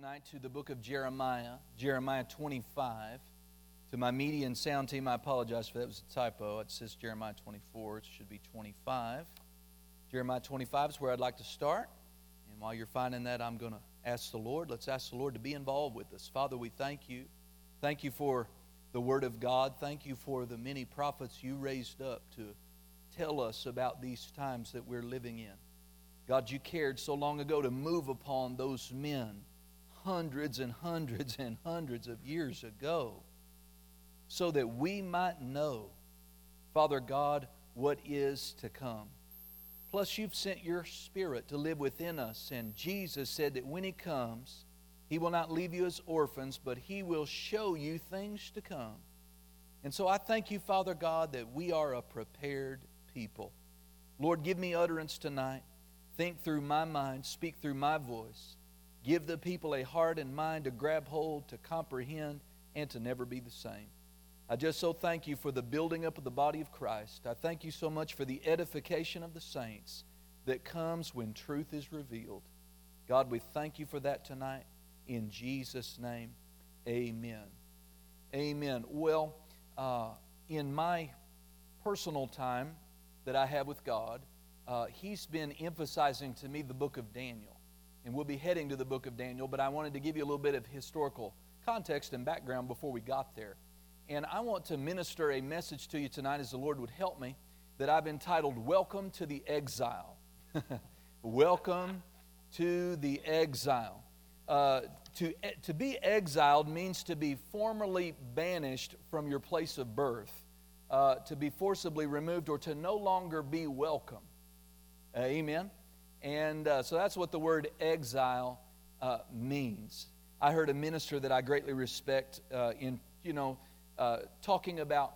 tonight to the book of Jeremiah, Jeremiah 25. To my media and sound team, I apologize for that. Was a typo. It says Jeremiah 24. It should be 25. Jeremiah 25 is where I'd like to start. And while you're finding that, I'm going to ask the Lord. Let's ask the Lord to be involved with us. Father, we thank you. Thank you for the Word of God. Thank you for the many prophets you raised up to tell us about these times that we're living in. God, you cared so long ago to move upon those men hundreds and hundreds and hundreds of years ago so that we might know, Father God, what is to come. Plus, you've sent your Spirit to live within us, and Jesus said that when He comes, He will not leave you as orphans, but He will show you things to come. And so I thank you, Father God, that we are a prepared people. Lord, give me utterance tonight. Think through my mind, speak through my voice. Give the people a heart and mind to grab hold, to comprehend, and to never be the same. I just so thank you for the building up of the body of Christ. I thank you so much for the edification of the saints that comes when truth is revealed. God, we thank you for that tonight. In Jesus' name, amen. Amen. Well, uh, in my personal time that I have with God, uh, he's been emphasizing to me the book of Daniel. And we'll be heading to the book of Daniel, but I wanted to give you a little bit of historical context and background before we got there. And I want to minister a message to you tonight, as the Lord would help me, that I've entitled Welcome to the Exile. Welcome to the Exile. Uh, to, to be exiled means to be formally banished from your place of birth, uh, to be forcibly removed, or to no longer be welcome. Uh, amen. And uh, so that's what the word exile uh, means. I heard a minister that I greatly respect uh, in, you know, uh, talking about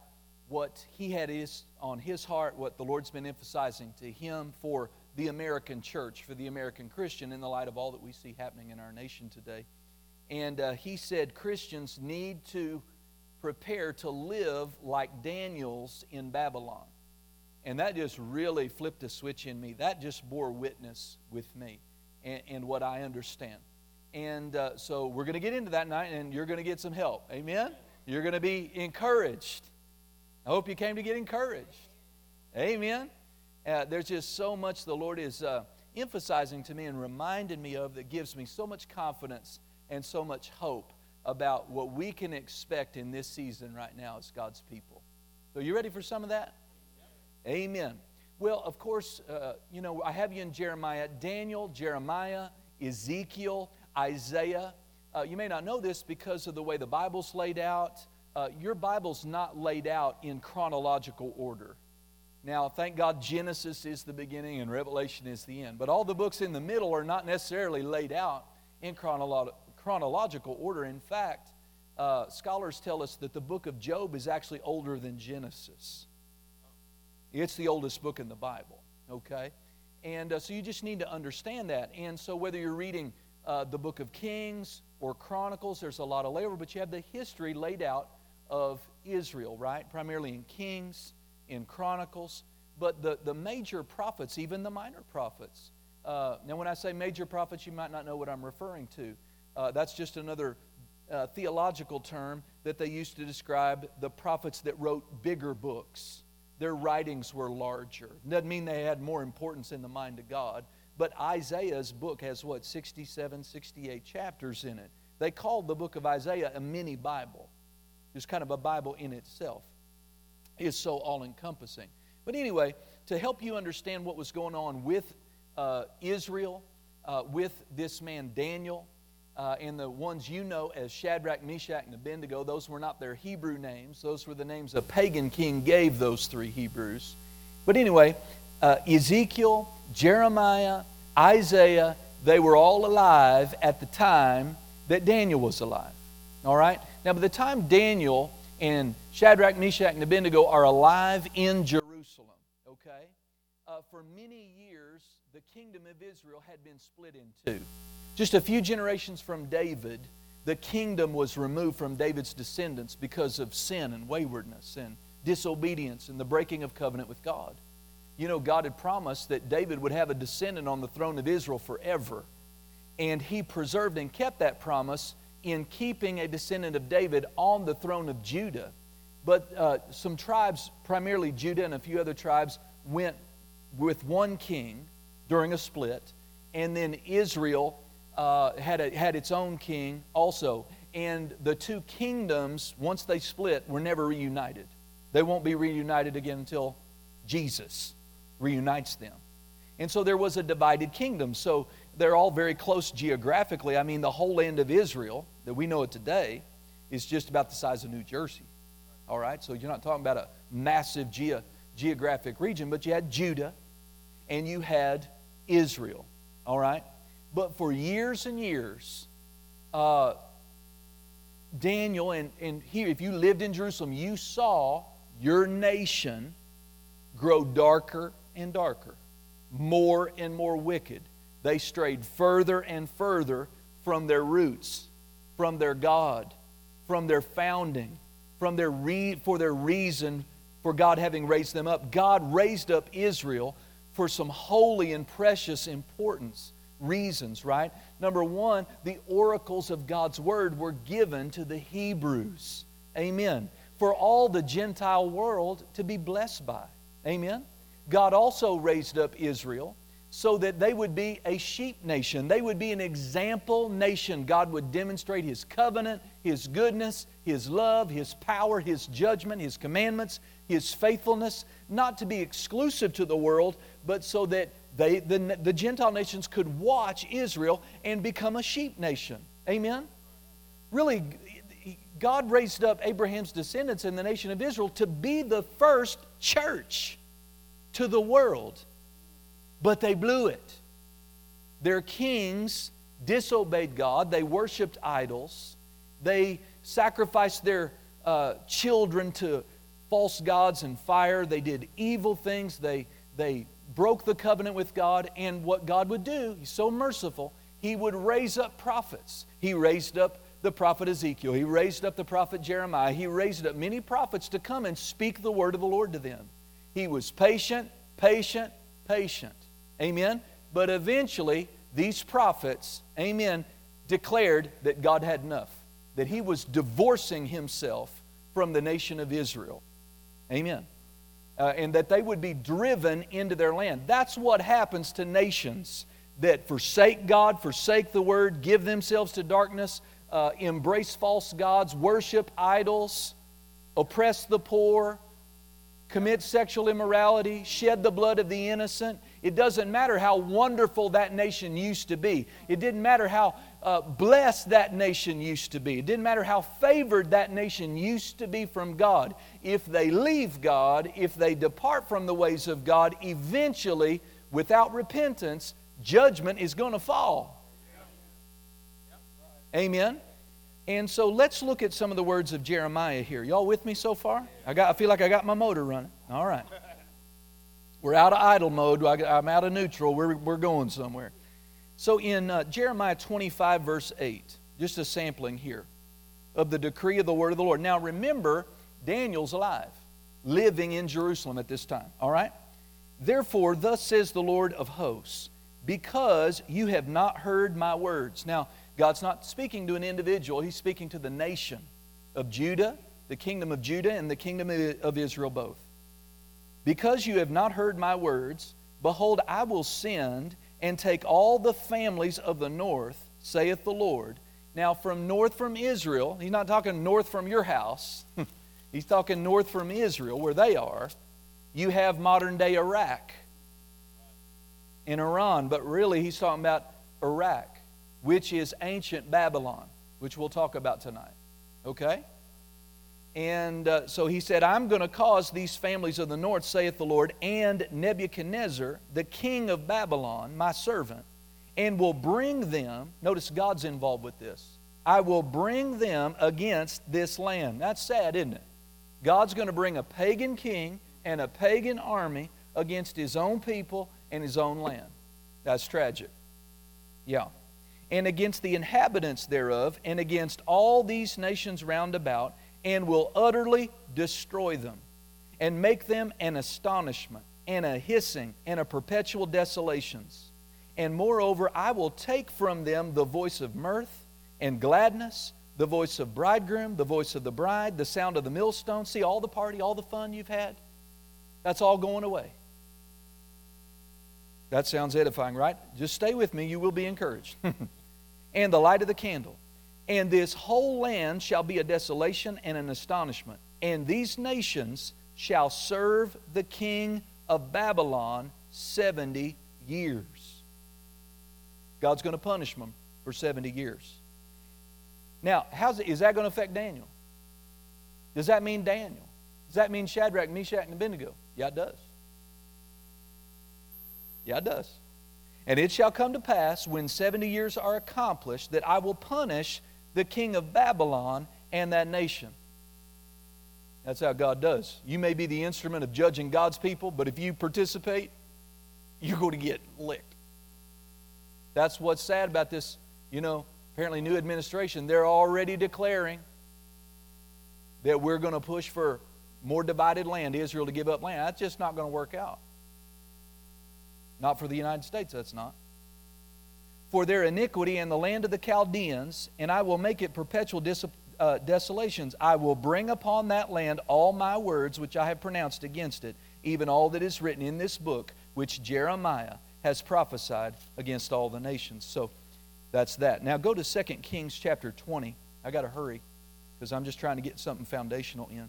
what he had is on his heart, what the Lord's been emphasizing to him for the American church, for the American Christian, in the light of all that we see happening in our nation today. And uh, he said Christians need to prepare to live like Daniel's in Babylon. And that just really flipped a switch in me. That just bore witness with me and, and what I understand. And uh, so we're going to get into that night, and you're going to get some help. Amen? You're going to be encouraged. I hope you came to get encouraged. Amen? Uh, there's just so much the Lord is uh, emphasizing to me and reminding me of that gives me so much confidence and so much hope about what we can expect in this season right now as God's people. So, you ready for some of that? Amen. Well, of course, uh, you know, I have you in Jeremiah, Daniel, Jeremiah, Ezekiel, Isaiah. Uh, you may not know this because of the way the Bible's laid out. Uh, your Bible's not laid out in chronological order. Now, thank God Genesis is the beginning and Revelation is the end. But all the books in the middle are not necessarily laid out in chronolo- chronological order. In fact, uh, scholars tell us that the book of Job is actually older than Genesis. It's the oldest book in the Bible, okay? And uh, so you just need to understand that. And so whether you're reading uh, the book of Kings or Chronicles, there's a lot of labor, but you have the history laid out of Israel, right? Primarily in Kings, in Chronicles, but the, the major prophets, even the minor prophets. Uh, now, when I say major prophets, you might not know what I'm referring to. Uh, that's just another uh, theological term that they used to describe the prophets that wrote bigger books their writings were larger. Doesn't mean they had more importance in the mind of God, but Isaiah's book has what, 67, 68 chapters in it. They called the book of Isaiah a mini Bible, just kind of a Bible in itself. It's so all encompassing. But anyway, to help you understand what was going on with uh, Israel, uh, with this man Daniel, uh, and the ones you know as Shadrach, Meshach, and Abednego, those were not their Hebrew names. Those were the names a pagan king gave those three Hebrews. But anyway, uh, Ezekiel, Jeremiah, Isaiah, they were all alive at the time that Daniel was alive. All right? Now, by the time Daniel and Shadrach, Meshach, and Abednego are alive in Jerusalem, okay, uh, for many years, the kingdom of Israel had been split in two. Just a few generations from David, the kingdom was removed from David's descendants because of sin and waywardness and disobedience and the breaking of covenant with God. You know, God had promised that David would have a descendant on the throne of Israel forever. And he preserved and kept that promise in keeping a descendant of David on the throne of Judah. But uh, some tribes, primarily Judah and a few other tribes, went with one king during a split. And then Israel uh, had, a, had its own king also. And the two kingdoms, once they split, were never reunited. They won't be reunited again until Jesus reunites them. And so there was a divided kingdom. So they're all very close geographically. I mean, the whole land of Israel that we know it today is just about the size of New Jersey. All right? So you're not talking about a massive ge- geographic region, but you had Judah and you had Israel. All right? But for years and years, uh, Daniel, and, and here, if you lived in Jerusalem, you saw your nation grow darker and darker, more and more wicked. They strayed further and further from their roots, from their God, from their founding, from their re- for their reason for God having raised them up. God raised up Israel for some holy and precious importance reasons, right? Number one, the oracles of God's word were given to the Hebrews. Amen. For all the Gentile world to be blessed by. Amen. God also raised up Israel so that they would be a sheep nation. They would be an example nation. God would demonstrate His covenant, His goodness, His love, His power, His judgment, His commandments, His faithfulness, not to be exclusive to the world, but so that they, the, the Gentile nations could watch Israel and become a sheep nation. Amen? Really, God raised up Abraham's descendants in the nation of Israel to be the first church to the world. But they blew it. Their kings disobeyed God, they worshiped idols, they sacrificed their uh, children to false gods and fire, they did evil things, they, they broke the covenant with God, and what God would do, He's so merciful, He would raise up prophets. He raised up the prophet Ezekiel, He raised up the prophet Jeremiah, He raised up many prophets to come and speak the word of the Lord to them. He was patient, patient, patient. Amen? But eventually, these prophets, amen, declared that God had enough, that He was divorcing Himself from the nation of Israel. Amen uh, and that they would be driven into their land. That's what happens to nations that forsake God, forsake the word, give themselves to darkness, uh, embrace false gods, worship idols, oppress the poor, commit sexual immorality, shed the blood of the innocent. It doesn't matter how wonderful that nation used to be. It didn't matter how uh, blessed that nation used to be. It didn't matter how favored that nation used to be from God. If they leave God, if they depart from the ways of God, eventually, without repentance, judgment is going to fall. Amen. And so let's look at some of the words of Jeremiah here. Y'all with me so far? I, got, I feel like I got my motor running. All right. We're out of idle mode. I'm out of neutral. We're, we're going somewhere. So in uh, Jeremiah 25, verse 8, just a sampling here of the decree of the word of the Lord. Now remember, Daniel's alive, living in Jerusalem at this time. All right? Therefore, thus says the Lord of hosts, because you have not heard my words. Now, God's not speaking to an individual, He's speaking to the nation of Judah, the kingdom of Judah, and the kingdom of Israel both. Because you have not heard my words, behold, I will send and take all the families of the north, saith the Lord. Now, from north from Israel, he's not talking north from your house, he's talking north from Israel, where they are. You have modern day Iraq and Iran, but really he's talking about Iraq which is ancient Babylon, which we'll talk about tonight. Okay? And uh, so he said, I'm going to cause these families of the north, saith the Lord, and Nebuchadnezzar, the king of Babylon, my servant, and will bring them. Notice God's involved with this. I will bring them against this land. That's sad, isn't it? God's going to bring a pagan king and a pagan army against his own people and his own land. That's tragic. Yeah and against the inhabitants thereof, and against all these nations round about, and will utterly destroy them, and make them an astonishment, and a hissing, and a perpetual desolations. And moreover, I will take from them the voice of mirth and gladness, the voice of bridegroom, the voice of the bride, the sound of the millstone. See all the party, all the fun you've had? That's all going away. That sounds edifying, right? Just stay with me, you will be encouraged. and the light of the candle. And this whole land shall be a desolation and an astonishment. And these nations shall serve the king of Babylon 70 years. God's going to punish them for 70 years. Now, how's it, is that going to affect Daniel? Does that mean Daniel? Does that mean Shadrach, Meshach, and Abednego? Yeah, it does. Yeah, it does. And it shall come to pass when 70 years are accomplished that I will punish the king of Babylon and that nation. That's how God does. You may be the instrument of judging God's people, but if you participate, you're going to get licked. That's what's sad about this, you know, apparently new administration. They're already declaring that we're going to push for more divided land, Israel to give up land. That's just not going to work out. Not for the United States, that's not. For their iniquity in the land of the Chaldeans, and I will make it perpetual dis- uh, desolations. I will bring upon that land all my words which I have pronounced against it, even all that is written in this book, which Jeremiah has prophesied against all the nations. So that's that. Now go to 2 Kings chapter 20. I got to hurry because I'm just trying to get something foundational in.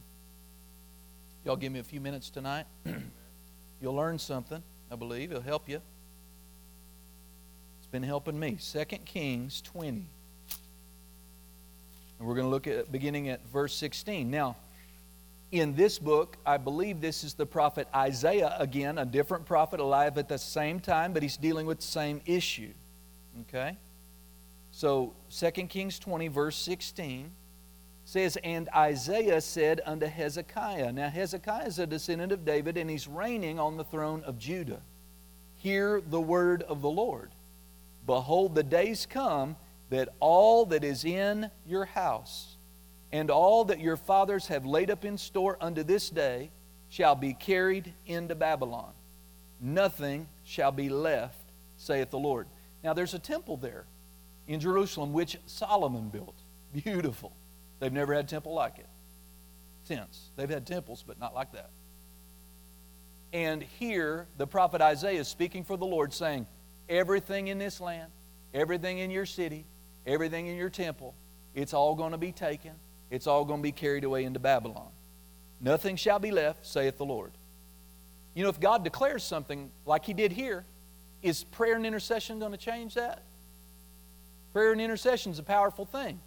Y'all give me a few minutes tonight. You'll learn something. I believe. It'll help you. Been helping me. 2 Kings 20. And we're going to look at beginning at verse 16. Now, in this book, I believe this is the prophet Isaiah again, a different prophet alive at the same time, but he's dealing with the same issue. Okay? So, 2 Kings 20, verse 16 says, And Isaiah said unto Hezekiah. Now, Hezekiah is a descendant of David, and he's reigning on the throne of Judah. Hear the word of the Lord. Behold, the days come that all that is in your house and all that your fathers have laid up in store unto this day shall be carried into Babylon. Nothing shall be left, saith the Lord. Now, there's a temple there in Jerusalem which Solomon built. Beautiful. They've never had a temple like it since. They've had temples, but not like that. And here, the prophet Isaiah is speaking for the Lord, saying, Everything in this land, everything in your city, everything in your temple, it's all going to be taken. It's all going to be carried away into Babylon. Nothing shall be left, saith the Lord. You know, if God declares something like He did here, is prayer and intercession going to change that? Prayer and intercession is a powerful thing.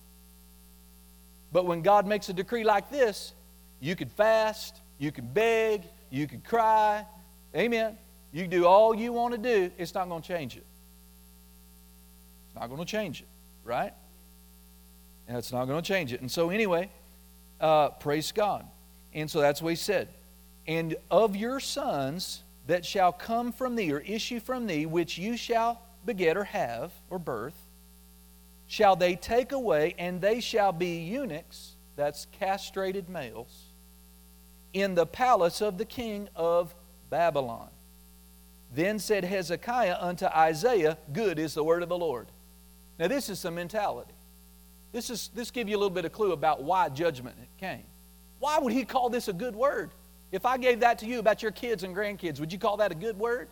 But when God makes a decree like this, you could fast, you can beg, you can cry. Amen. You do all you want to do, it's not going to change it. It's not going to change it, right? And it's not going to change it. And so, anyway, uh, praise God. And so that's what he said. And of your sons that shall come from thee or issue from thee, which you shall beget or have or birth, shall they take away, and they shall be eunuchs, that's castrated males, in the palace of the king of Babylon. Then said Hezekiah unto Isaiah, Good is the word of the Lord. Now, this is some mentality. This, is, this give you a little bit of clue about why judgment came. Why would he call this a good word? If I gave that to you about your kids and grandkids, would you call that a good word?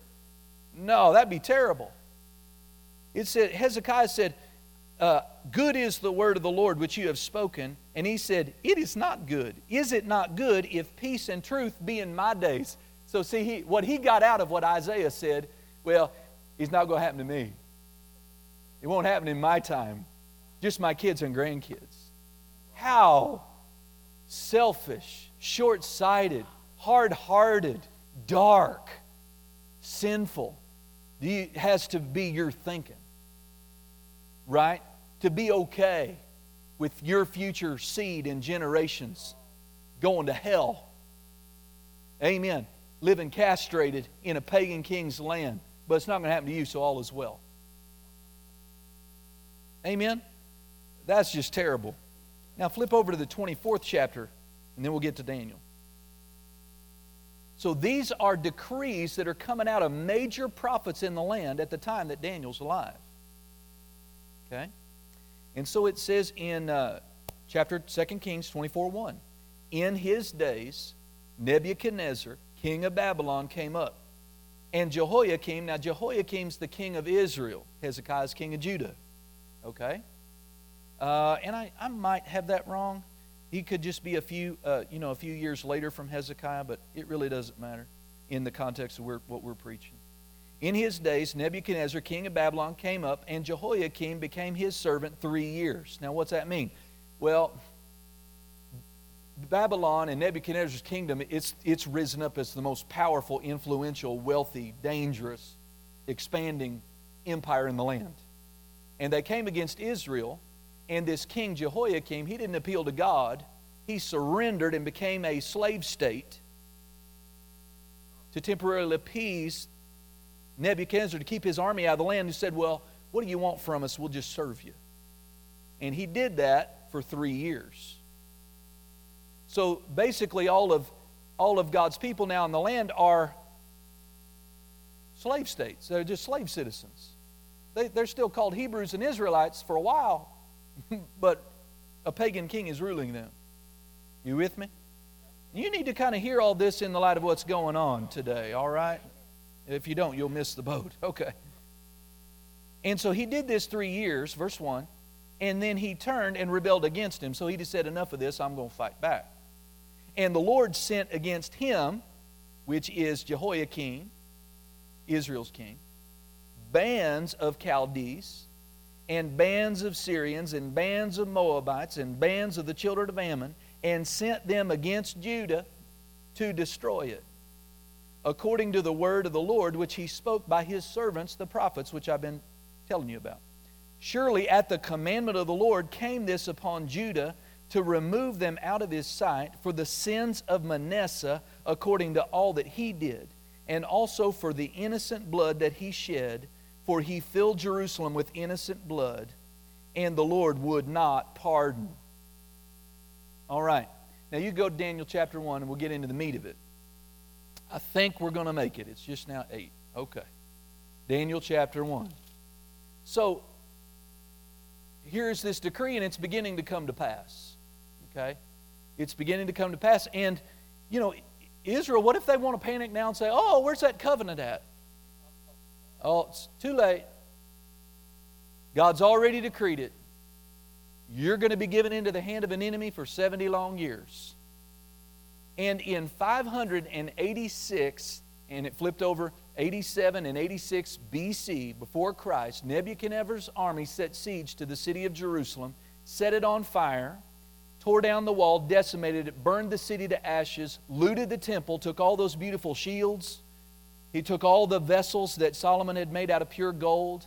No, that'd be terrible. It said, Hezekiah said, uh, Good is the word of the Lord which you have spoken. And he said, It is not good. Is it not good if peace and truth be in my days? So, see, he, what he got out of what Isaiah said, well, it's not going to happen to me. It won't happen in my time, just my kids and grandkids. How selfish, short sighted, hard hearted, dark, sinful has to be your thinking right? To be okay with your future seed and generations going to hell. Amen. Living castrated in a pagan king's land. But it's not going to happen to you, so all is well. Amen. That's just terrible. Now flip over to the 24th chapter, and then we'll get to Daniel. So these are decrees that are coming out of major prophets in the land at the time that Daniel's alive. Okay? And so it says in uh, chapter 2 Kings 24 1 In his days, Nebuchadnezzar, king of Babylon, came up. And Jehoiakim, now Jehoiakim's the king of Israel, Hezekiah's king of Judah. Okay? Uh, and I, I might have that wrong. He could just be a few, uh, you know, a few years later from Hezekiah, but it really doesn't matter in the context of what we're preaching. In his days, Nebuchadnezzar, king of Babylon, came up, and Jehoiakim became his servant three years. Now, what's that mean? Well, Babylon and Nebuchadnezzar's kingdom, it's, it's risen up as the most powerful, influential, wealthy, dangerous, expanding empire in the land. And they came against Israel, and this king Jehoiakim, he didn't appeal to God. He surrendered and became a slave state to temporarily appease Nebuchadnezzar to keep his army out of the land. He said, Well, what do you want from us? We'll just serve you. And he did that for three years. So basically, all of, all of God's people now in the land are slave states. They're just slave citizens. They, they're still called Hebrews and Israelites for a while, but a pagan king is ruling them. You with me? You need to kind of hear all this in the light of what's going on today, all right? If you don't, you'll miss the boat. Okay. And so he did this three years, verse 1, and then he turned and rebelled against him. So he just said, Enough of this, I'm going to fight back. And the Lord sent against him, which is Jehoiakim, Israel's king, bands of Chaldees, and bands of Syrians, and bands of Moabites, and bands of the children of Ammon, and sent them against Judah to destroy it, according to the word of the Lord which he spoke by his servants, the prophets, which I've been telling you about. Surely at the commandment of the Lord came this upon Judah to remove them out of his sight for the sins of Manasseh according to all that he did, and also for the innocent blood that he shed, for he filled Jerusalem with innocent blood, and the Lord would not pardon. All right. Now you go to Daniel chapter 1 and we'll get into the meat of it. I think we're going to make it. It's just now 8. Okay. Daniel chapter 1. So here's this decree and it's beginning to come to pass. Okay? It's beginning to come to pass. And, you know, Israel, what if they want to panic now and say, oh, where's that covenant at? Oh, it's too late. God's already decreed it. You're going to be given into the hand of an enemy for 70 long years. And in 586, and it flipped over 87 and 86 BC, before Christ, Nebuchadnezzar's army set siege to the city of Jerusalem, set it on fire, tore down the wall, decimated it, burned the city to ashes, looted the temple, took all those beautiful shields. He took all the vessels that Solomon had made out of pure gold.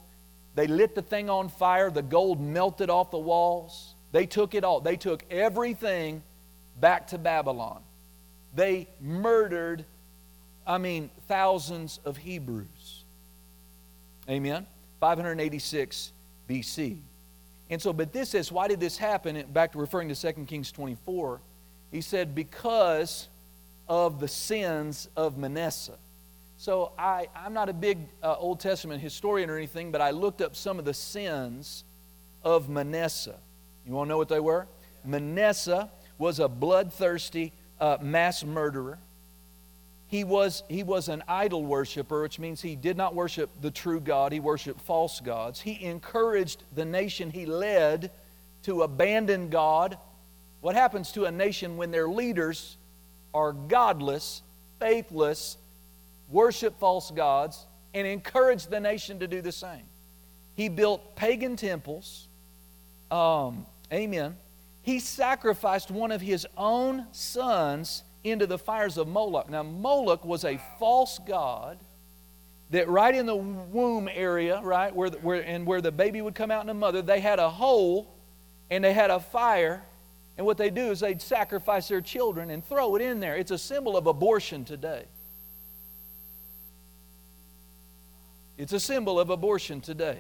They lit the thing on fire. The gold melted off the walls. They took it all. They took everything back to Babylon. They murdered, I mean, thousands of Hebrews. Amen? 586 BC. And so, but this says, why did this happen? Back to referring to 2 Kings 24, he said, because of the sins of Manasseh. So I, I'm not a big uh, Old Testament historian or anything, but I looked up some of the sins of Manasseh. You want to know what they were? Manasseh was a bloodthirsty uh, mass murderer. He was, he was an idol worshiper, which means he did not worship the true God, he worshiped false gods. He encouraged the nation he led to abandon God. What happens to a nation when their leaders are godless, faithless, worship false gods, and encourage the nation to do the same? He built pagan temples. Um, amen. He sacrificed one of his own sons into the fires of Moloch. Now, Moloch was a false god that right in the womb area, right, where, the, where, and where the baby would come out in the mother, they had a hole and they had a fire. And what they do is they'd sacrifice their children and throw it in there. It's a symbol of abortion today. It's a symbol of abortion today.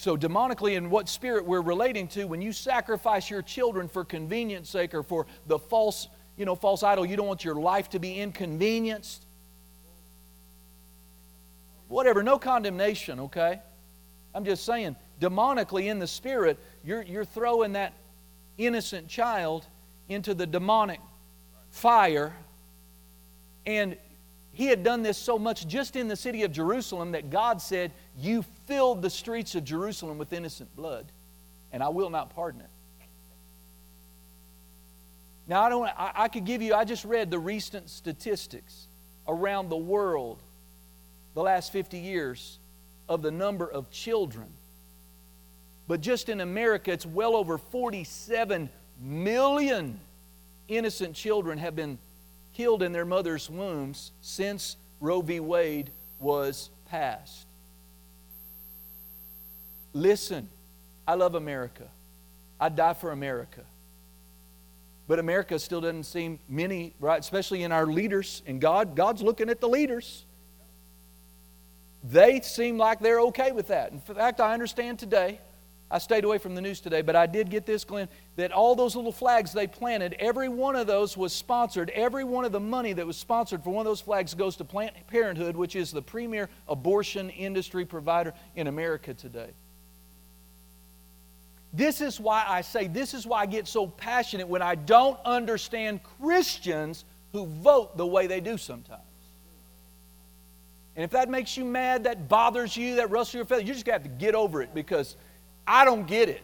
So, demonically, in what spirit we're relating to, when you sacrifice your children for convenience sake or for the false, you know, false idol. You don't want your life to be inconvenienced. Whatever, no condemnation, okay? I'm just saying, demonically in the spirit, you're, you're throwing that innocent child into the demonic fire. And he had done this so much just in the city of Jerusalem that God said, You filled the streets of Jerusalem with innocent blood, and I will not pardon it. Now, I, don't, I, I could give you, I just read the recent statistics around the world the last 50 years of the number of children. But just in America, it's well over 47 million innocent children have been killed in their mother's wombs since Roe v. Wade was passed. Listen, I love America. I die for America. But America still doesn't seem many, right, especially in our leaders, and God, God's looking at the leaders. They seem like they're okay with that. In fact, I understand today I stayed away from the news today, but I did get this, Glenn, that all those little flags they planted, every one of those was sponsored. Every one of the money that was sponsored for one of those flags goes to Planned Parenthood, which is the premier abortion industry provider in America today. This is why I say, this is why I get so passionate when I don't understand Christians who vote the way they do sometimes. And if that makes you mad, that bothers you, that rustles your feathers, you just got to get over it because I don't get it.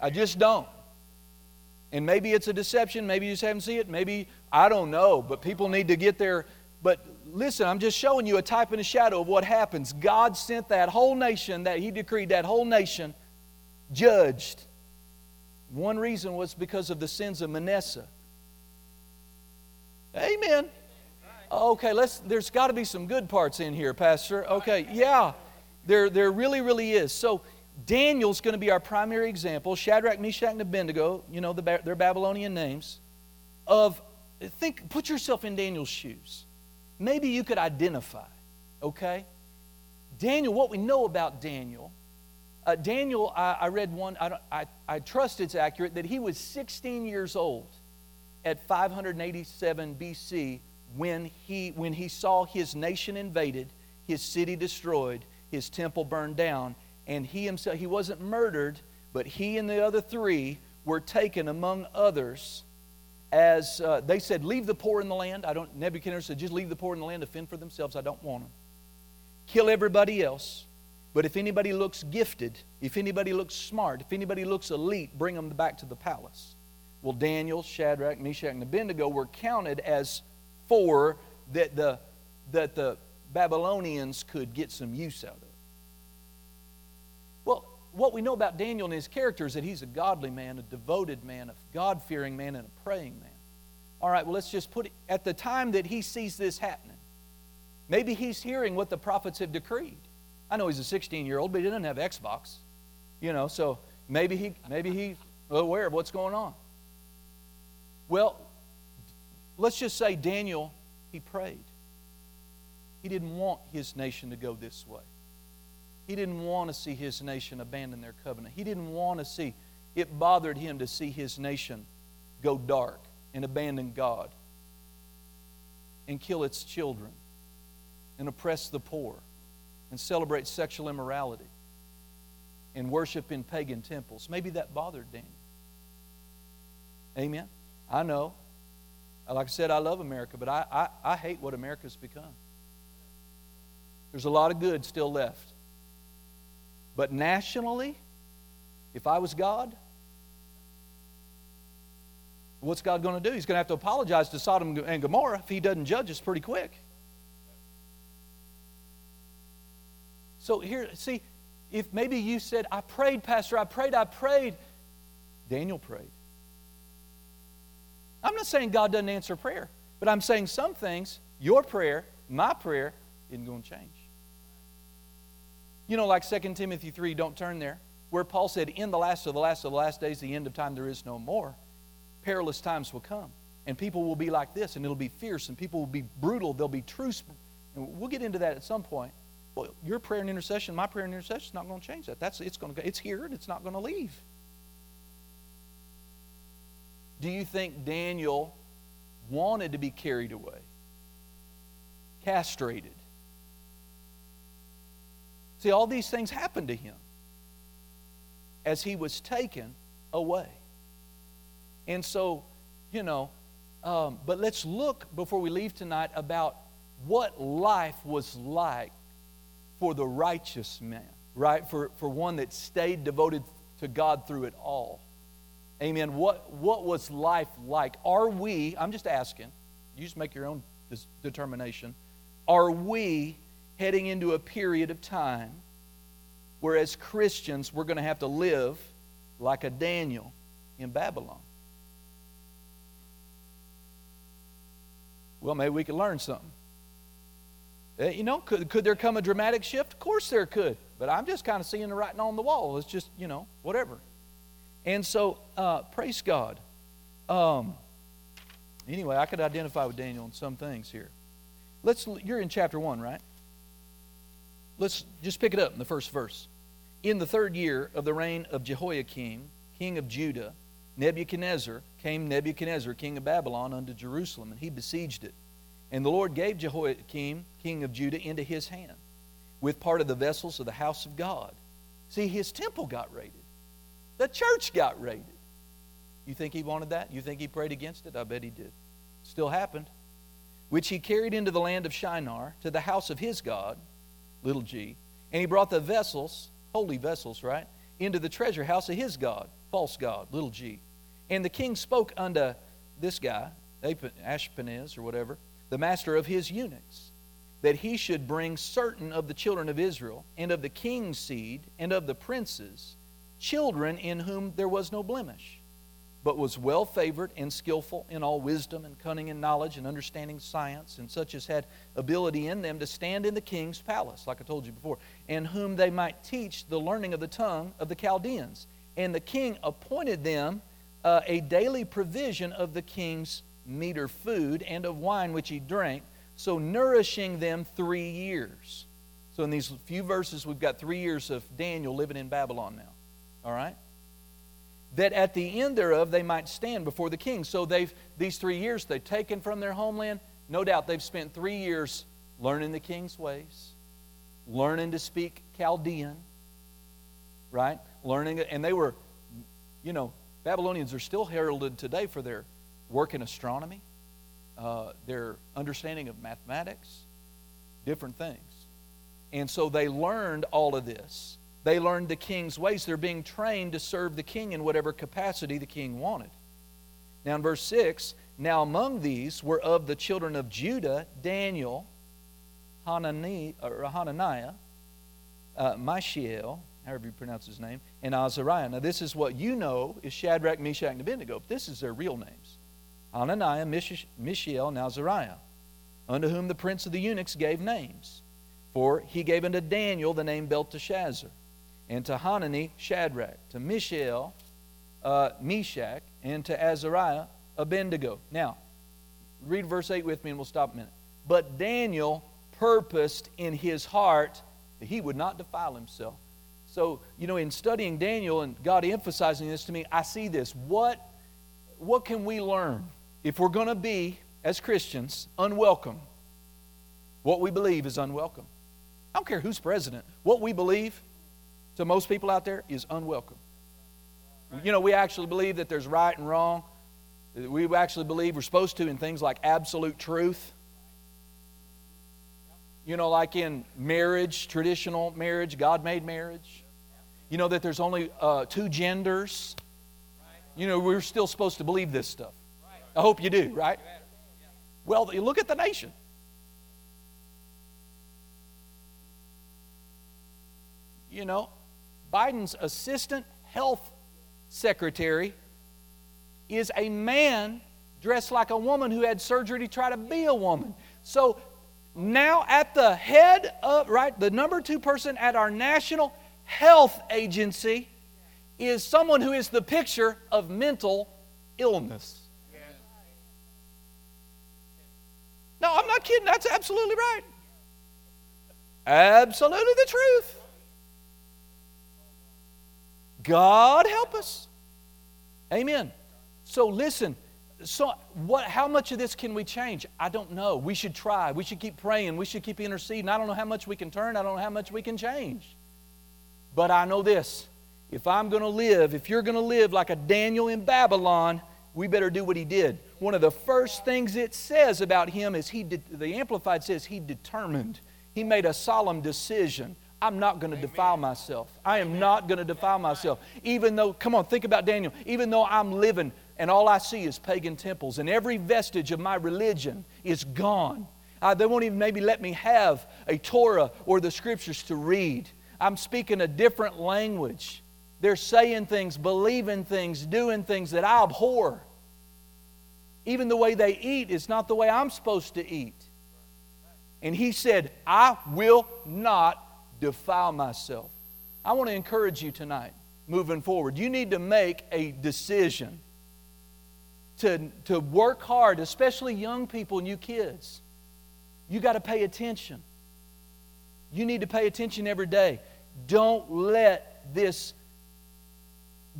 I just don't. And maybe it's a deception. Maybe you just haven't seen it. Maybe, I don't know. But people need to get there. But listen, I'm just showing you a type and a shadow of what happens. God sent that whole nation, that He decreed that whole nation judged. One reason was because of the sins of Manasseh. Amen. Okay, let's there's got to be some good parts in here, Pastor. Okay, yeah. There there really really is. So Daniel's going to be our primary example. Shadrach, Meshach, and Abednego, you know, the, their Babylonian names, of, think, put yourself in Daniel's shoes. Maybe you could identify, okay? Daniel, what we know about Daniel, uh, Daniel, I, I, read one, I, I, I trust it's accurate, that he was 16 years old at 587 BC when he, when he saw his nation invaded, his city destroyed, his temple burned down, and he himself, he wasn't murdered, but he and the other three were taken among others as uh, they said, Leave the poor in the land. I don't, Nebuchadnezzar said, Just leave the poor in the land to fend for themselves. I don't want them. Kill everybody else. But if anybody looks gifted, if anybody looks smart, if anybody looks elite, bring them back to the palace. Well, Daniel, Shadrach, Meshach, and Abednego were counted as four that the, that the Babylonians could get some use out of Well, what we know about Daniel and his character is that he's a godly man, a devoted man, a God fearing man, and a praying man. All right, well, let's just put it at the time that he sees this happening. Maybe he's hearing what the prophets have decreed. I know he's a 16 year old, but he doesn't have Xbox. You know, so maybe he maybe he's aware of what's going on. Well, let's just say Daniel, he prayed. He didn't want his nation to go this way. He didn't want to see his nation abandon their covenant. He didn't want to see, it bothered him to see his nation go dark and abandon God and kill its children and oppress the poor and celebrate sexual immorality and worship in pagan temples. Maybe that bothered Daniel. Amen. I know. Like I said, I love America, but I, I, I hate what America's become. There's a lot of good still left. But nationally, if I was God, what's God going to do? He's going to have to apologize to Sodom and Gomorrah if he doesn't judge us pretty quick. So here, see, if maybe you said, I prayed, Pastor, I prayed, I prayed. Daniel prayed. I'm not saying God doesn't answer prayer, but I'm saying some things, your prayer, my prayer, isn't going to change. You know, like 2 Timothy 3, don't turn there, where Paul said, In the last of the last of the last days, the end of time, there is no more. Perilous times will come. And people will be like this, and it'll be fierce, and people will be brutal. They'll be truce. And we'll get into that at some point. Well, your prayer and intercession, my prayer and intercession is not going to change that. That's it's going to it's here and it's not going to leave. do you think Daniel wanted to be carried away? Castrated. See, all these things happened to him as he was taken away. And so, you know, um, but let's look before we leave tonight about what life was like for the righteous man, right? For, for one that stayed devoted to God through it all. Amen. What, what was life like? Are we, I'm just asking, you just make your own determination. Are we heading into a period of time where, as Christians, we're going to have to live like a Daniel in Babylon? Well, maybe we could learn something. Eh, you know, could, could there come a dramatic shift? Of course there could. But I'm just kind of seeing the writing on the wall. It's just, you know, whatever. And so, uh, praise God. Um, anyway, I could identify with Daniel in some things here. Let's. You're in chapter one, right? Let's just pick it up in the first verse. In the third year of the reign of Jehoiakim, king of Judah, Nebuchadnezzar came Nebuchadnezzar, king of Babylon, unto Jerusalem, and he besieged it. And the Lord gave Jehoiakim, king of Judah, into his hand, with part of the vessels of the house of God. See, his temple got raided. The church got raided. You think he wanted that? You think he prayed against it? I bet he did. Still happened. Which he carried into the land of Shinar, to the house of his God, little g. And he brought the vessels, holy vessels, right, into the treasure house of his God, false God, little g. And the king spoke unto this guy, Ashpenaz or whatever, the master of his eunuchs, that he should bring certain of the children of Israel, and of the king's seed, and of the princes, children in whom there was no blemish, but was well favored and skillful in all wisdom and cunning and knowledge and understanding science, and such as had ability in them to stand in the king's palace, like I told you before, and whom they might teach the learning of the tongue of the Chaldeans. And the king appointed them uh, a daily provision of the king's meat or food and of wine which he drank, so nourishing them three years. So in these few verses, we've got three years of Daniel living in Babylon now. All right? That at the end thereof they might stand before the king. So they've these three years they've taken from their homeland. No doubt they've spent three years learning the king's ways, learning to speak Chaldean, right? Learning and they were, you know, Babylonians are still heralded today for their work in astronomy, uh, their understanding of mathematics, different things. And so they learned all of this. They learned the king's ways. They're being trained to serve the king in whatever capacity the king wanted. Now, in verse 6, now among these were of the children of Judah Daniel, Hanani, Hananiah, uh, Mishael, however you pronounce his name, and Azariah. Now, this is what you know is Shadrach, Meshach, and Abednego. This is their real names Hananiah, Mish- Mishael, and Azariah, unto whom the prince of the eunuchs gave names. For he gave unto Daniel the name Belteshazzar, and to Hanani, Shadrach, to Mishael, uh, Meshach, and to Azariah, Abednego. Now, read verse 8 with me and we'll stop a minute. But Daniel purposed in his heart that he would not defile himself so, you know, in studying Daniel and God emphasizing this to me, I see this. What, what can we learn if we're going to be, as Christians, unwelcome? What we believe is unwelcome. I don't care who's president. What we believe to most people out there is unwelcome. You know, we actually believe that there's right and wrong. We actually believe we're supposed to in things like absolute truth. You know, like in marriage, traditional marriage, God made marriage. You know that there's only uh, two genders. You know, we're still supposed to believe this stuff. I hope you do, right? Well, you look at the nation. You know, Biden's assistant health secretary is a man dressed like a woman who had surgery to try to be a woman. So now at the head of, right, the number two person at our national health agency is someone who is the picture of mental illness. No, I'm not kidding. That's absolutely right. Absolutely the truth. God help us. Amen. So listen, so what how much of this can we change? I don't know. We should try. We should keep praying. We should keep interceding. I don't know how much we can turn. I don't know how much we can change. But I know this. If I'm going to live, if you're going to live like a Daniel in Babylon, we better do what he did. One of the first things it says about him is he did, the amplified says he determined. He made a solemn decision. I'm not going to defile myself. I am not going to defile myself. Even though, come on, think about Daniel. Even though I'm living and all I see is pagan temples and every vestige of my religion is gone. They won't even maybe let me have a Torah or the scriptures to read. I'm speaking a different language. They're saying things, believing things, doing things that I abhor. Even the way they eat is not the way I'm supposed to eat. And he said, I will not defile myself. I want to encourage you tonight, moving forward. You need to make a decision to, to work hard, especially young people and you kids. You got to pay attention. You need to pay attention every day. Don't let this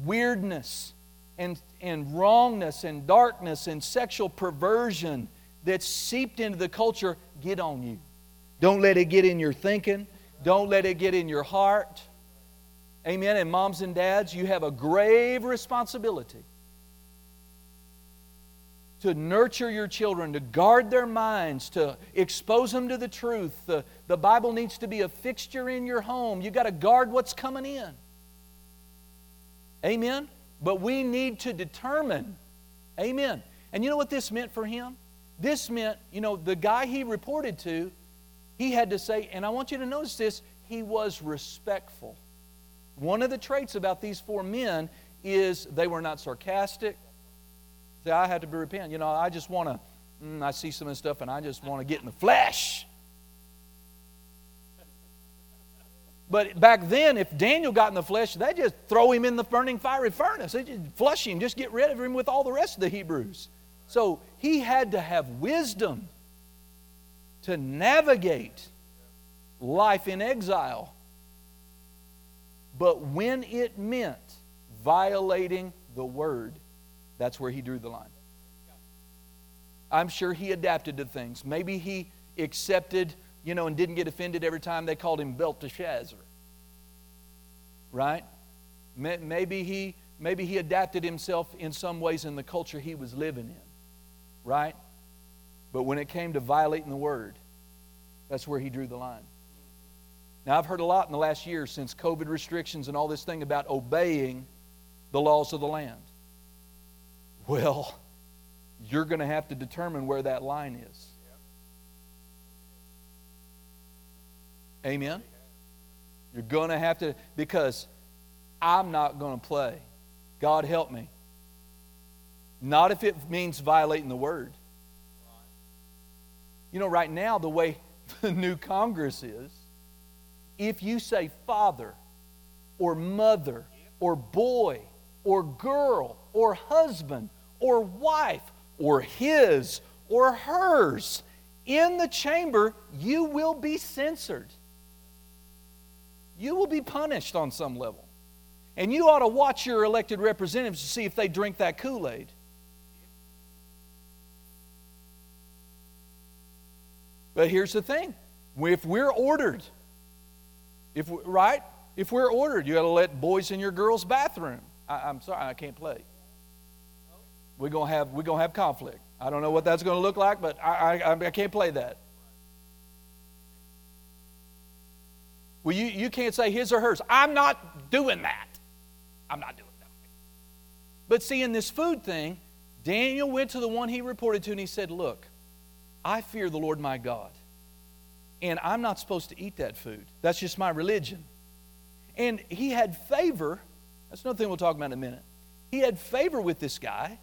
weirdness and, and wrongness and darkness and sexual perversion that's seeped into the culture get on you. Don't let it get in your thinking. Don't let it get in your heart. Amen. And moms and dads, you have a grave responsibility to nurture your children, to guard their minds, to expose them to the truth. The, the Bible needs to be a fixture in your home. You've got to guard what's coming in. Amen? But we need to determine. Amen. And you know what this meant for him? This meant, you know, the guy he reported to, he had to say, and I want you to notice this, he was respectful. One of the traits about these four men is they were not sarcastic. See, I had to be repent. You know, I just want to, mm, I see some of this stuff and I just want to get in the flesh. But back then, if Daniel got in the flesh, they just throw him in the burning fiery furnace. They just flush him, just get rid of him with all the rest of the Hebrews. So he had to have wisdom to navigate life in exile. But when it meant violating the word, that's where he drew the line. I'm sure he adapted to things. Maybe he accepted you know, and didn't get offended every time they called him Belteshazzar. Right? Maybe he, maybe he adapted himself in some ways in the culture he was living in. Right? But when it came to violating the word, that's where he drew the line. Now, I've heard a lot in the last year since COVID restrictions and all this thing about obeying the laws of the land. Well, you're going to have to determine where that line is. Amen? You're going to have to, because I'm not going to play. God help me. Not if it means violating the word. You know, right now, the way the new Congress is, if you say father or mother or boy or girl or husband or wife or his or hers in the chamber, you will be censored you will be punished on some level. And you ought to watch your elected representatives to see if they drink that Kool Aid. But here's the thing if we're ordered, if we, right? If we're ordered, you got to let boys in your girls' bathroom. I, am sorry, I can't play. We're gonna have we're gonna have conflict. I don't know what that's to look like, but I, I, I can't play that. Well, you, you can't say his or hers. I'm not doing that. I'm not doing that. But see, in this food thing, Daniel went to the one he reported to and he said, Look, I fear the Lord my God. And I'm not supposed to eat that food. That's just my religion. And he had favor. That's another thing we'll talk about in a minute. He had favor with this guy.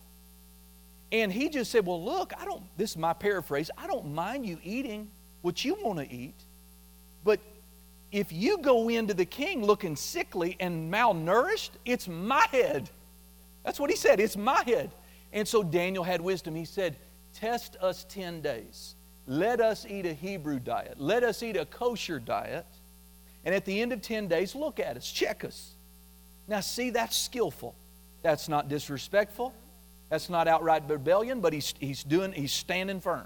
And he just said, Well, look, I don't, this is my paraphrase, I don't mind you eating what you want to eat, but if you go into the king looking sickly and malnourished, it's my head. That's what he said. It's my head. And so Daniel had wisdom. He said, Test us 10 days. Let us eat a Hebrew diet. Let us eat a kosher diet. And at the end of 10 days, look at us, check us. Now, see, that's skillful. That's not disrespectful. That's not outright rebellion, but he's, he's doing he's standing firm.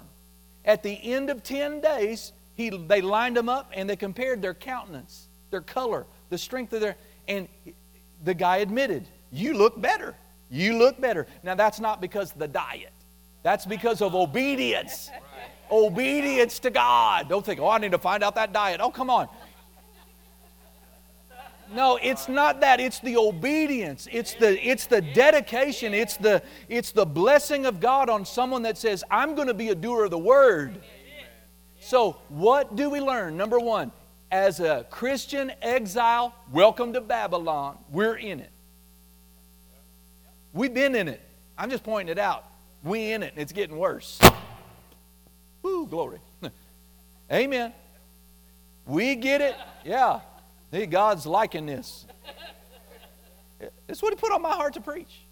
At the end of 10 days, he, they lined them up and they compared their countenance, their color, the strength of their and the guy admitted, "You look better. You look better." Now that's not because of the diet. That's because of obedience. Obedience to God. Don't think, "Oh, I need to find out that diet." Oh, come on. No, it's not that. It's the obedience. It's the it's the dedication. It's the it's the blessing of God on someone that says, "I'm going to be a doer of the word." So, what do we learn? Number 1, as a Christian exile, welcome to Babylon. We're in it. We've been in it. I'm just pointing it out. We in it. and It's getting worse. Woo, glory. Amen. We get it. Yeah. Hey, God's liking this. It's what He put on my heart to preach.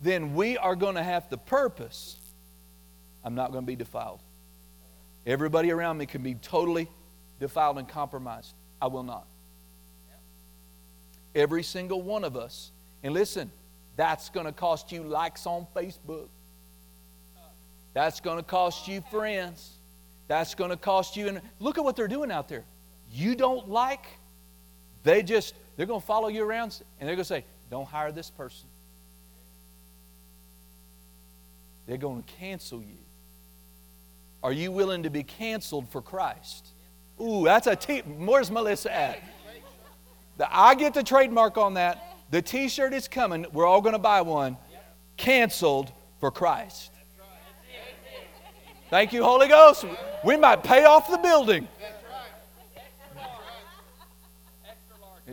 Then we are going to have the purpose. I'm not going to be defiled. Everybody around me can be totally defiled and compromised. I will not. Every single one of us. And listen, that's going to cost you likes on Facebook. That's going to cost you friends. That's going to cost you. And look at what they're doing out there. You don't like, they just, they're going to follow you around and they're going to say, don't hire this person. They're going to cancel you. Are you willing to be canceled for Christ? Ooh, that's a T. Where's Melissa at? The, I get the trademark on that. The t shirt is coming. We're all going to buy one. Canceled for Christ. Thank you, Holy Ghost. We might pay off the building.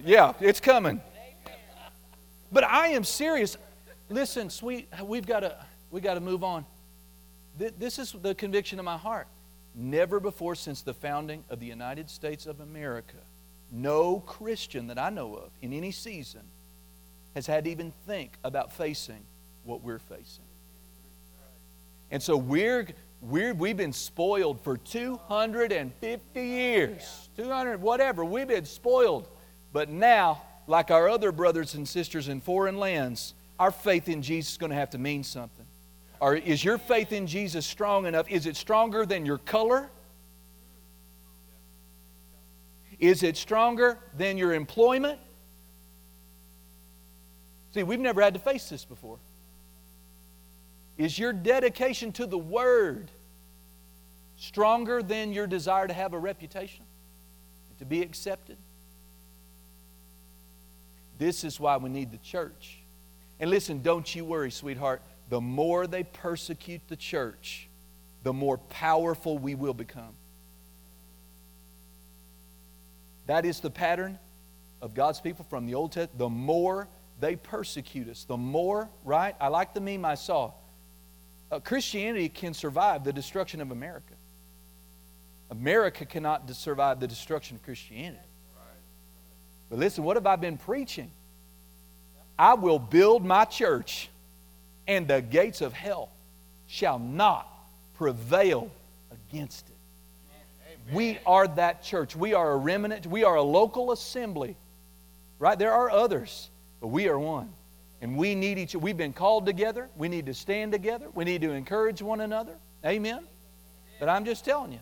Yeah, it's coming. But I am serious. Listen, sweet, we've got to we got to move on. This is the conviction of my heart. Never before since the founding of the United States of America, no Christian that I know of in any season has had to even think about facing what we're facing. And so we're we're, we've been spoiled for 250 years, 200, whatever. We've been spoiled. But now, like our other brothers and sisters in foreign lands, our faith in Jesus is going to have to mean something. Or is your faith in Jesus strong enough? Is it stronger than your color? Is it stronger than your employment? See, we've never had to face this before. Is your dedication to the Word stronger than your desire to have a reputation, to be accepted? This is why we need the church. And listen, don't you worry, sweetheart. The more they persecute the church, the more powerful we will become. That is the pattern of God's people from the Old Testament. The more they persecute us, the more, right? I like the meme I saw uh, Christianity can survive the destruction of America. America cannot survive the destruction of Christianity. But listen, what have I been preaching? I will build my church, and the gates of hell shall not prevail against it. Amen. We are that church. We are a remnant. We are a local assembly. Right? There are others, but we are one. And we need each other. we've been called together. We need to stand together. We need to encourage one another. Amen. But I'm just telling you.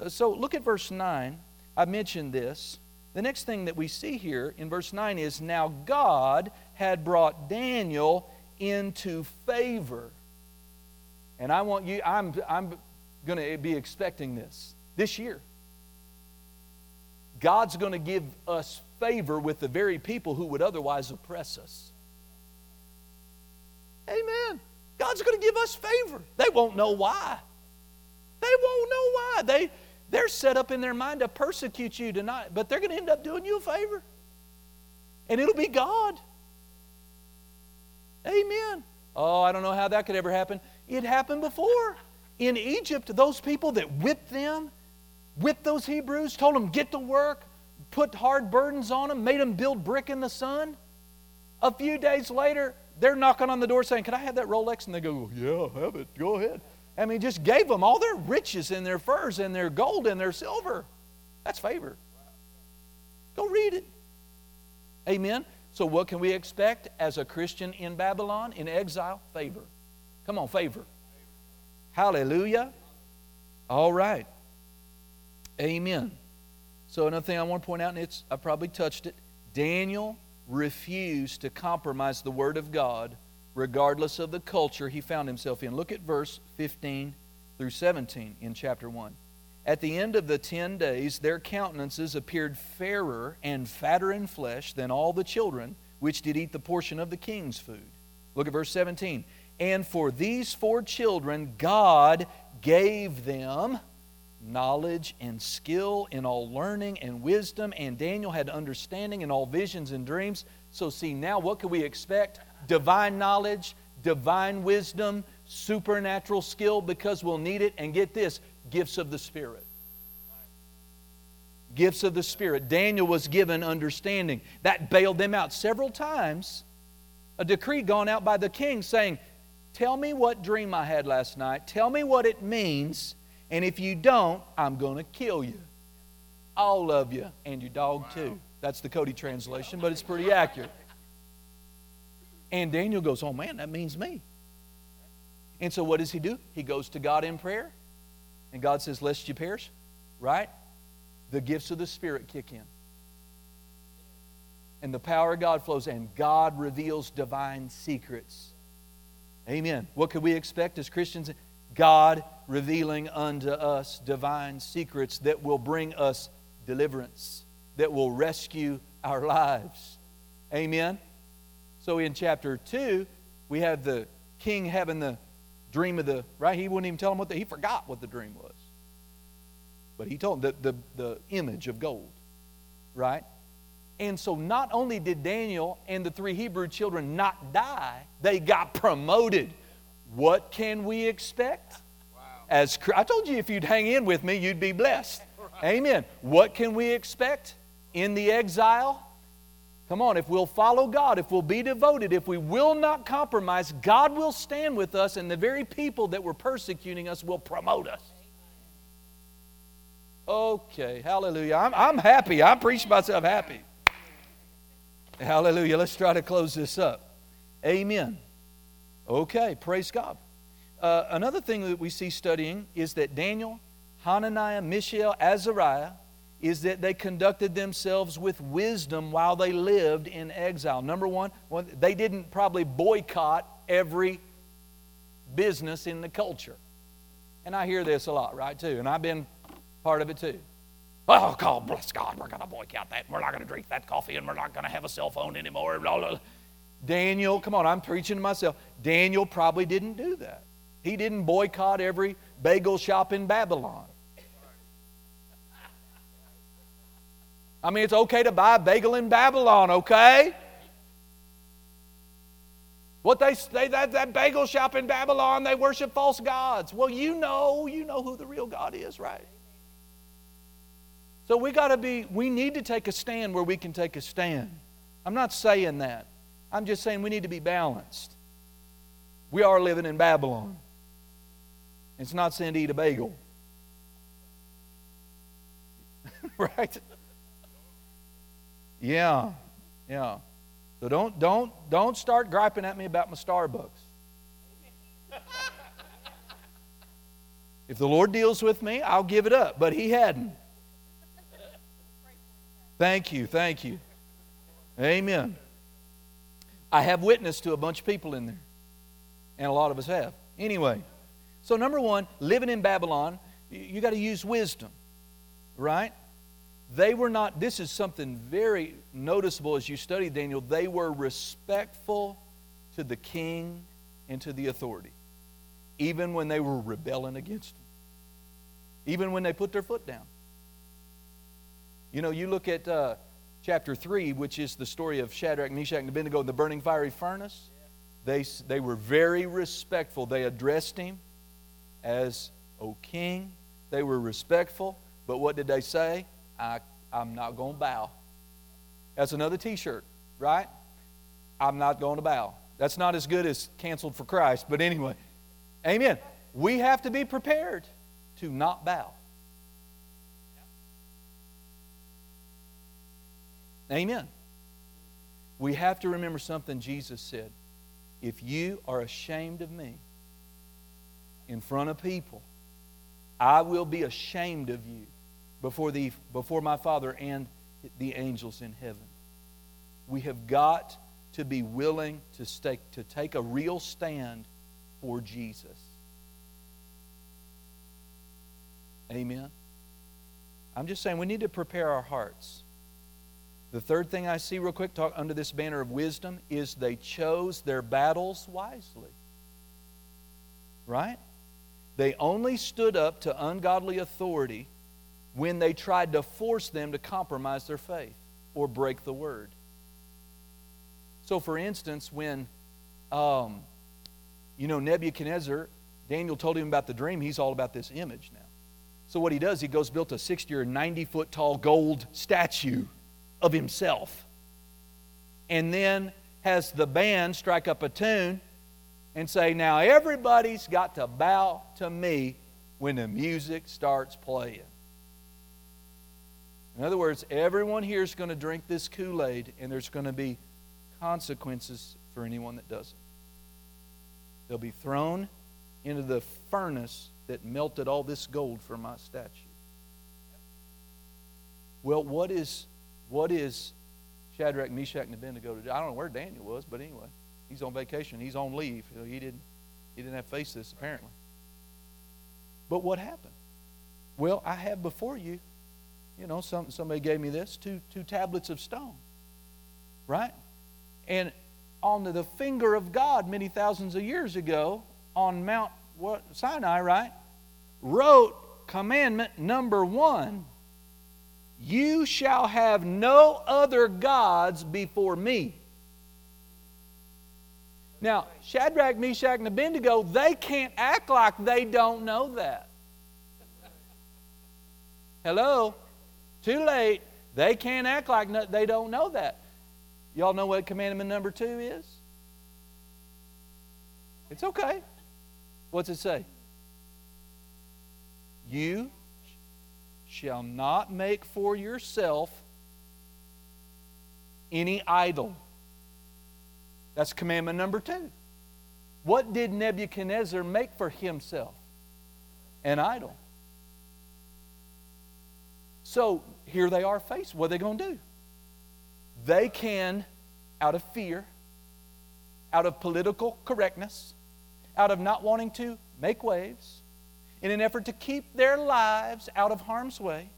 Uh, so look at verse 9. I mentioned this. The next thing that we see here in verse 9 is now God had brought Daniel into favor. And I want you, I'm, I'm going to be expecting this this year. God's going to give us favor with the very people who would otherwise oppress us. Amen. God's going to give us favor. They won't know why. They won't know why. They, they're set up in their mind to persecute you tonight, but they're going to end up doing you a favor. And it'll be God. Amen. Oh, I don't know how that could ever happen. It happened before. In Egypt, those people that whipped them, whipped those Hebrews, told them, get to work, put hard burdens on them, made them build brick in the sun. A few days later, they're knocking on the door saying, Can I have that Rolex? And they go, Yeah, have it. Go ahead. I mean, just gave them all their riches and their furs and their gold and their silver. That's favor. Go read it. Amen. So, what can we expect as a Christian in Babylon, in exile? Favor. Come on, favor. Hallelujah. All right. Amen. So, another thing I want to point out, and it's I probably touched it Daniel refused to compromise the Word of God regardless of the culture he found himself in. Look at verse 15 through 17 in chapter 1. At the end of the ten days, their countenances appeared fairer and fatter in flesh than all the children which did eat the portion of the king's food. Look at verse 17. And for these four children, God gave them knowledge and skill in all learning and wisdom, and Daniel had understanding in all visions and dreams. So, see, now what can we expect? Divine knowledge, divine wisdom, supernatural skill, because we'll need it. And get this gifts of the Spirit. Gifts of the Spirit. Daniel was given understanding. That bailed them out several times. A decree gone out by the king saying, Tell me what dream I had last night. Tell me what it means. And if you don't, I'm going to kill you. All of you, and your dog wow. too. That's the Cody translation, but it's pretty accurate. And Daniel goes, Oh man, that means me. And so what does he do? He goes to God in prayer and God says, Lest you perish, right? The gifts of the Spirit kick in. And the power of God flows, and God reveals divine secrets. Amen. What could we expect as Christians? God revealing unto us divine secrets that will bring us deliverance, that will rescue our lives. Amen. So in chapter 2, we have the king having the dream of the, right? He wouldn't even tell him what the, he forgot what the dream was. But he told him the, the, the image of gold, right? And so not only did Daniel and the three Hebrew children not die, they got promoted. What can we expect? Wow. As I told you, if you'd hang in with me, you'd be blessed. Amen. What can we expect in the exile? Come on, if we'll follow God, if we'll be devoted, if we will not compromise, God will stand with us, and the very people that were persecuting us will promote us. Okay, hallelujah. I'm, I'm happy. I'm preaching myself happy. Hallelujah. Let's try to close this up. Amen. Okay, praise God. Uh, another thing that we see studying is that Daniel, Hananiah, Mishael, Azariah, is that they conducted themselves with wisdom while they lived in exile. Number one, well, they didn't probably boycott every business in the culture. And I hear this a lot, right, too. And I've been part of it, too. Oh, God, bless God, we're going to boycott that. We're not going to drink that coffee and we're not going to have a cell phone anymore. Blah, blah. Daniel, come on, I'm preaching to myself. Daniel probably didn't do that. He didn't boycott every bagel shop in Babylon. I mean, it's okay to buy a bagel in Babylon, okay? What they say that, that bagel shop in Babylon, they worship false gods. Well, you know, you know who the real God is, right? So we got to be, we need to take a stand where we can take a stand. I'm not saying that. I'm just saying we need to be balanced. We are living in Babylon. It's not sin to eat a bagel. right? Yeah, yeah. So don't don't don't start griping at me about my Starbucks. if the Lord deals with me, I'll give it up, but He hadn't. Thank you, thank you. Amen. I have witnessed to a bunch of people in there, and a lot of us have. Anyway, so number one, living in Babylon, you got to use wisdom, right? They were not, this is something very noticeable as you study Daniel. They were respectful to the king and to the authority, even when they were rebelling against him, even when they put their foot down. You know, you look at uh, chapter 3, which is the story of Shadrach, Meshach, and Abednego in the burning fiery furnace. They, they were very respectful. They addressed him as, O king. They were respectful. But what did they say? I, I'm not going to bow. That's another t shirt, right? I'm not going to bow. That's not as good as canceled for Christ, but anyway. Amen. We have to be prepared to not bow. Amen. we have to remember something Jesus said. If you are ashamed of me in front of people, I will be ashamed of you before, the, before my Father and the angels in heaven. We have got to be willing to, stay, to take a real stand for Jesus. Amen. I'm just saying we need to prepare our hearts. The third thing I see, real quick, talk under this banner of wisdom, is they chose their battles wisely. Right? They only stood up to ungodly authority when they tried to force them to compromise their faith or break the word. So, for instance, when, um, you know, Nebuchadnezzar, Daniel told him about the dream, he's all about this image now. So, what he does, he goes built a 60 or 90 foot tall gold statue of himself. And then has the band strike up a tune and say, Now everybody's got to bow to me when the music starts playing. In other words, everyone here is going to drink this Kool Aid, and there's going to be consequences for anyone that doesn't. They'll be thrown into the furnace that melted all this gold for my statue. Well, what is what is Shadrach, Meshach, and Abednego to do? I don't know where Daniel was, but anyway, he's on vacation. He's on leave. He didn't he didn't have to face this apparently. But what happened? Well, I have before you, you know, some, somebody gave me this two two tablets of stone, right? And on the finger of God many thousands of years ago on Mount what, Sinai, right? Wrote commandment number one You shall have no other gods before me. Now, Shadrach, Meshach, and Abednego, they can't act like they don't know that. Hello? Too late. They can't act like no, they don't know that. Y'all know what commandment number two is? It's okay. What's it say? You shall not make for yourself any idol. That's commandment number two. What did Nebuchadnezzar make for himself? An idol. So here they are faced. What are they going to do? They can, out of fear, out of political correctness, out of not wanting to make waves, in an effort to keep their lives out of harm's way.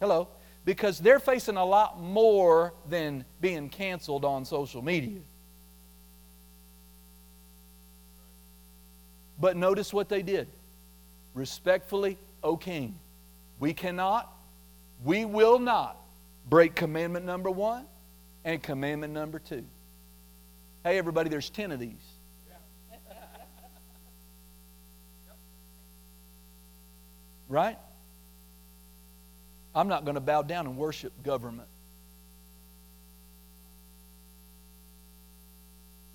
Hello? Because they're facing a lot more than being canceled on social media. But notice what they did. Respectfully, O king, we cannot, we will not break commandment number one and commandment number two. Hey, everybody, there's 10 of these. Right? I'm not going to bow down and worship government.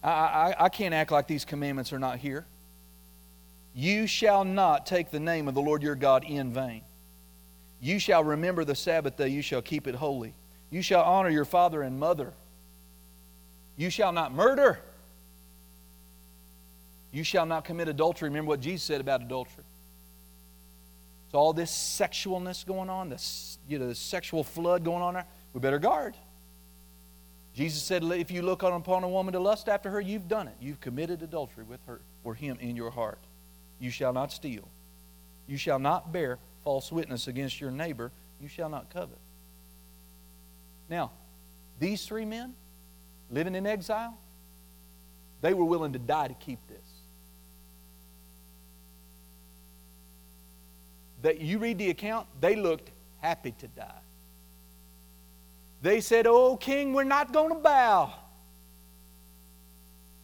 I, I, I can't act like these commandments are not here. You shall not take the name of the Lord your God in vain. You shall remember the Sabbath day, you shall keep it holy. You shall honor your father and mother. You shall not murder. You shall not commit adultery. Remember what Jesus said about adultery. So all this sexualness going on, this you know, the sexual flood going on there, we better guard. Jesus said, if you look upon a woman to lust after her, you've done it. You've committed adultery with her or him in your heart. You shall not steal. You shall not bear false witness against your neighbor. You shall not covet. Now, these three men living in exile, they were willing to die to keep this. That you read the account, they looked happy to die. They said, Oh, king, we're not going to bow.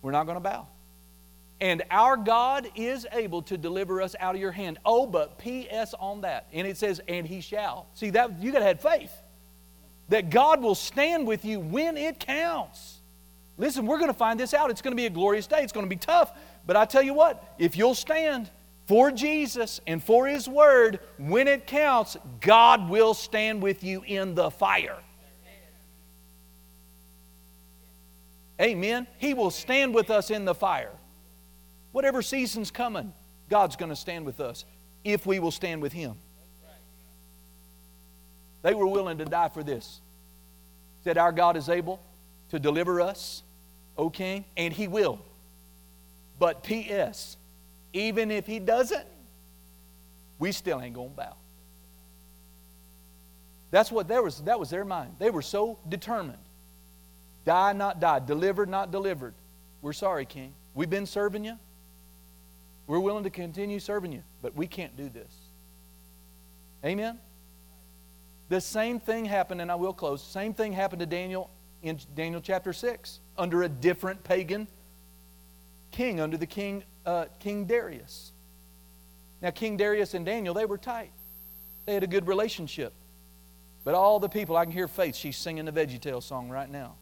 We're not going to bow. And our God is able to deliver us out of your hand. Oh, but P.S. on that. And it says, and he shall. See, that you gotta have faith. That God will stand with you when it counts. Listen, we're gonna find this out. It's gonna be a glorious day. It's gonna be tough. But I tell you what, if you'll stand for Jesus and for his word, when it counts, God will stand with you in the fire. Amen. He will stand with us in the fire. Whatever season's coming, God's going to stand with us if we will stand with Him. They were willing to die for this. Said, Our God is able to deliver us, O King, and He will. But P.S., even if He doesn't, we still ain't going to bow. That's what there was, that was their mind. They were so determined. Die, not die. Delivered, not delivered. We're sorry, King. We've been serving you. We're willing to continue serving you, but we can't do this. Amen? The same thing happened, and I will close. Same thing happened to Daniel in Daniel chapter 6 under a different pagan king, under the king, uh, King Darius. Now, King Darius and Daniel, they were tight. They had a good relationship. But all the people, I can hear Faith, she's singing the VeggieTale song right now.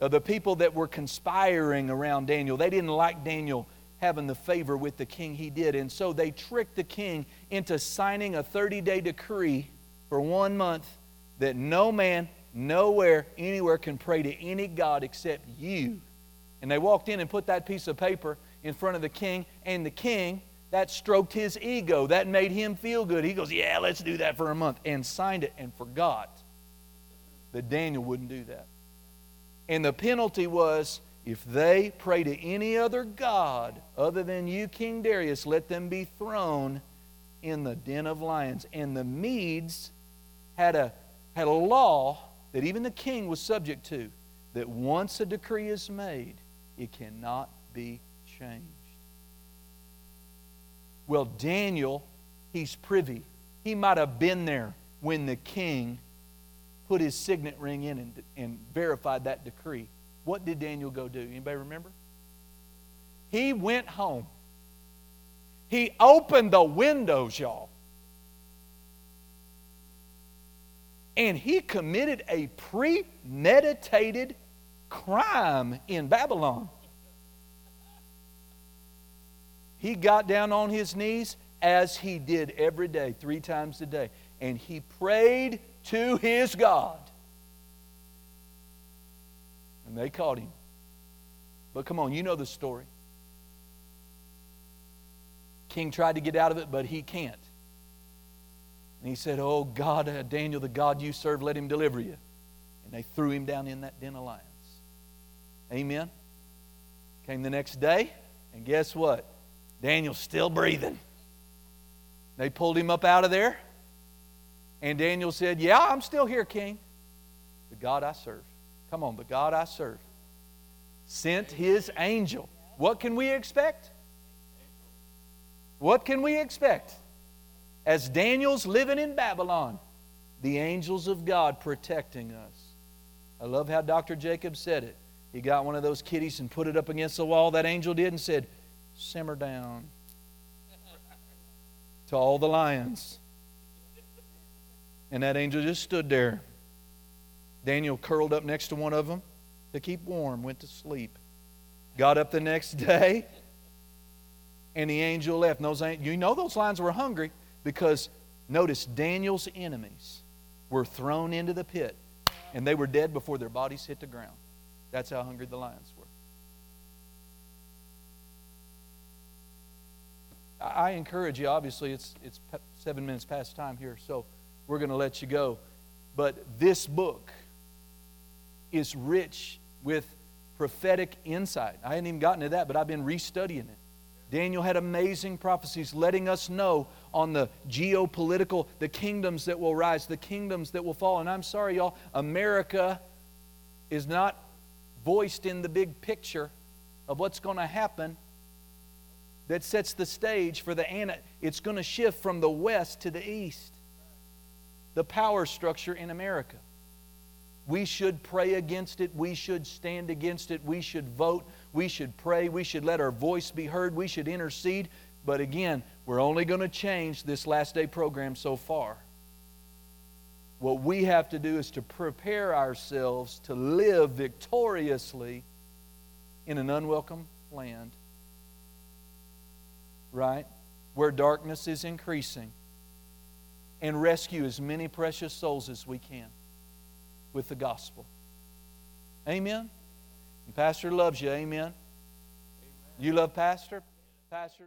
Uh, the people that were conspiring around Daniel, they didn't like Daniel having the favor with the king he did. And so they tricked the king into signing a 30 day decree for one month that no man, nowhere, anywhere can pray to any God except you. And they walked in and put that piece of paper in front of the king, and the king, that stroked his ego. That made him feel good. He goes, Yeah, let's do that for a month, and signed it and forgot that Daniel wouldn't do that. And the penalty was if they pray to any other God other than you, King Darius, let them be thrown in the den of lions. And the Medes had a, had a law that even the king was subject to that once a decree is made, it cannot be changed. Well, Daniel, he's privy. He might have been there when the king put his signet ring in and, and verified that decree. What did Daniel go do? Anybody remember? He went home. He opened the windows, y'all. And he committed a premeditated crime in Babylon. He got down on his knees as he did every day, three times a day, and he prayed to his God. And they caught him. But come on, you know the story. King tried to get out of it, but he can't. And he said, Oh, God, uh, Daniel, the God you serve, let him deliver you. And they threw him down in that den of lions. Amen. Came the next day, and guess what? Daniel's still breathing. They pulled him up out of there, and Daniel said, Yeah, I'm still here, King. The God I serve. Come on, the God I serve sent his angel. What can we expect? What can we expect? As Daniel's living in Babylon, the angels of God protecting us. I love how Dr. Jacob said it. He got one of those kitties and put it up against the wall, that angel did, and said, Simmer down. to all the lions. And that angel just stood there. Daniel curled up next to one of them to keep warm, went to sleep. Got up the next day, and the angel left. Those, you know those lions were hungry because notice Daniel's enemies were thrown into the pit, and they were dead before their bodies hit the ground. That's how hungry the lions were. I encourage you, obviously, it's, it's seven minutes past time here, so we're going to let you go. But this book is rich with prophetic insight. I hadn't even gotten to that, but I've been restudying it. Daniel had amazing prophecies letting us know on the geopolitical, the kingdoms that will rise, the kingdoms that will fall. And I'm sorry, y'all, America is not voiced in the big picture of what's going to happen that sets the stage for the it's going to shift from the west to the east the power structure in america we should pray against it. We should stand against it. We should vote. We should pray. We should let our voice be heard. We should intercede. But again we're only going to change this last day program so far. What we have to do is to prepare ourselves to live victoriously in an unwelcome land. Right? Where darkness is increasing, and rescue as many precious souls as we can with the gospel. Amen? Pastor loves you. Amen. You love Pastor? Pastor.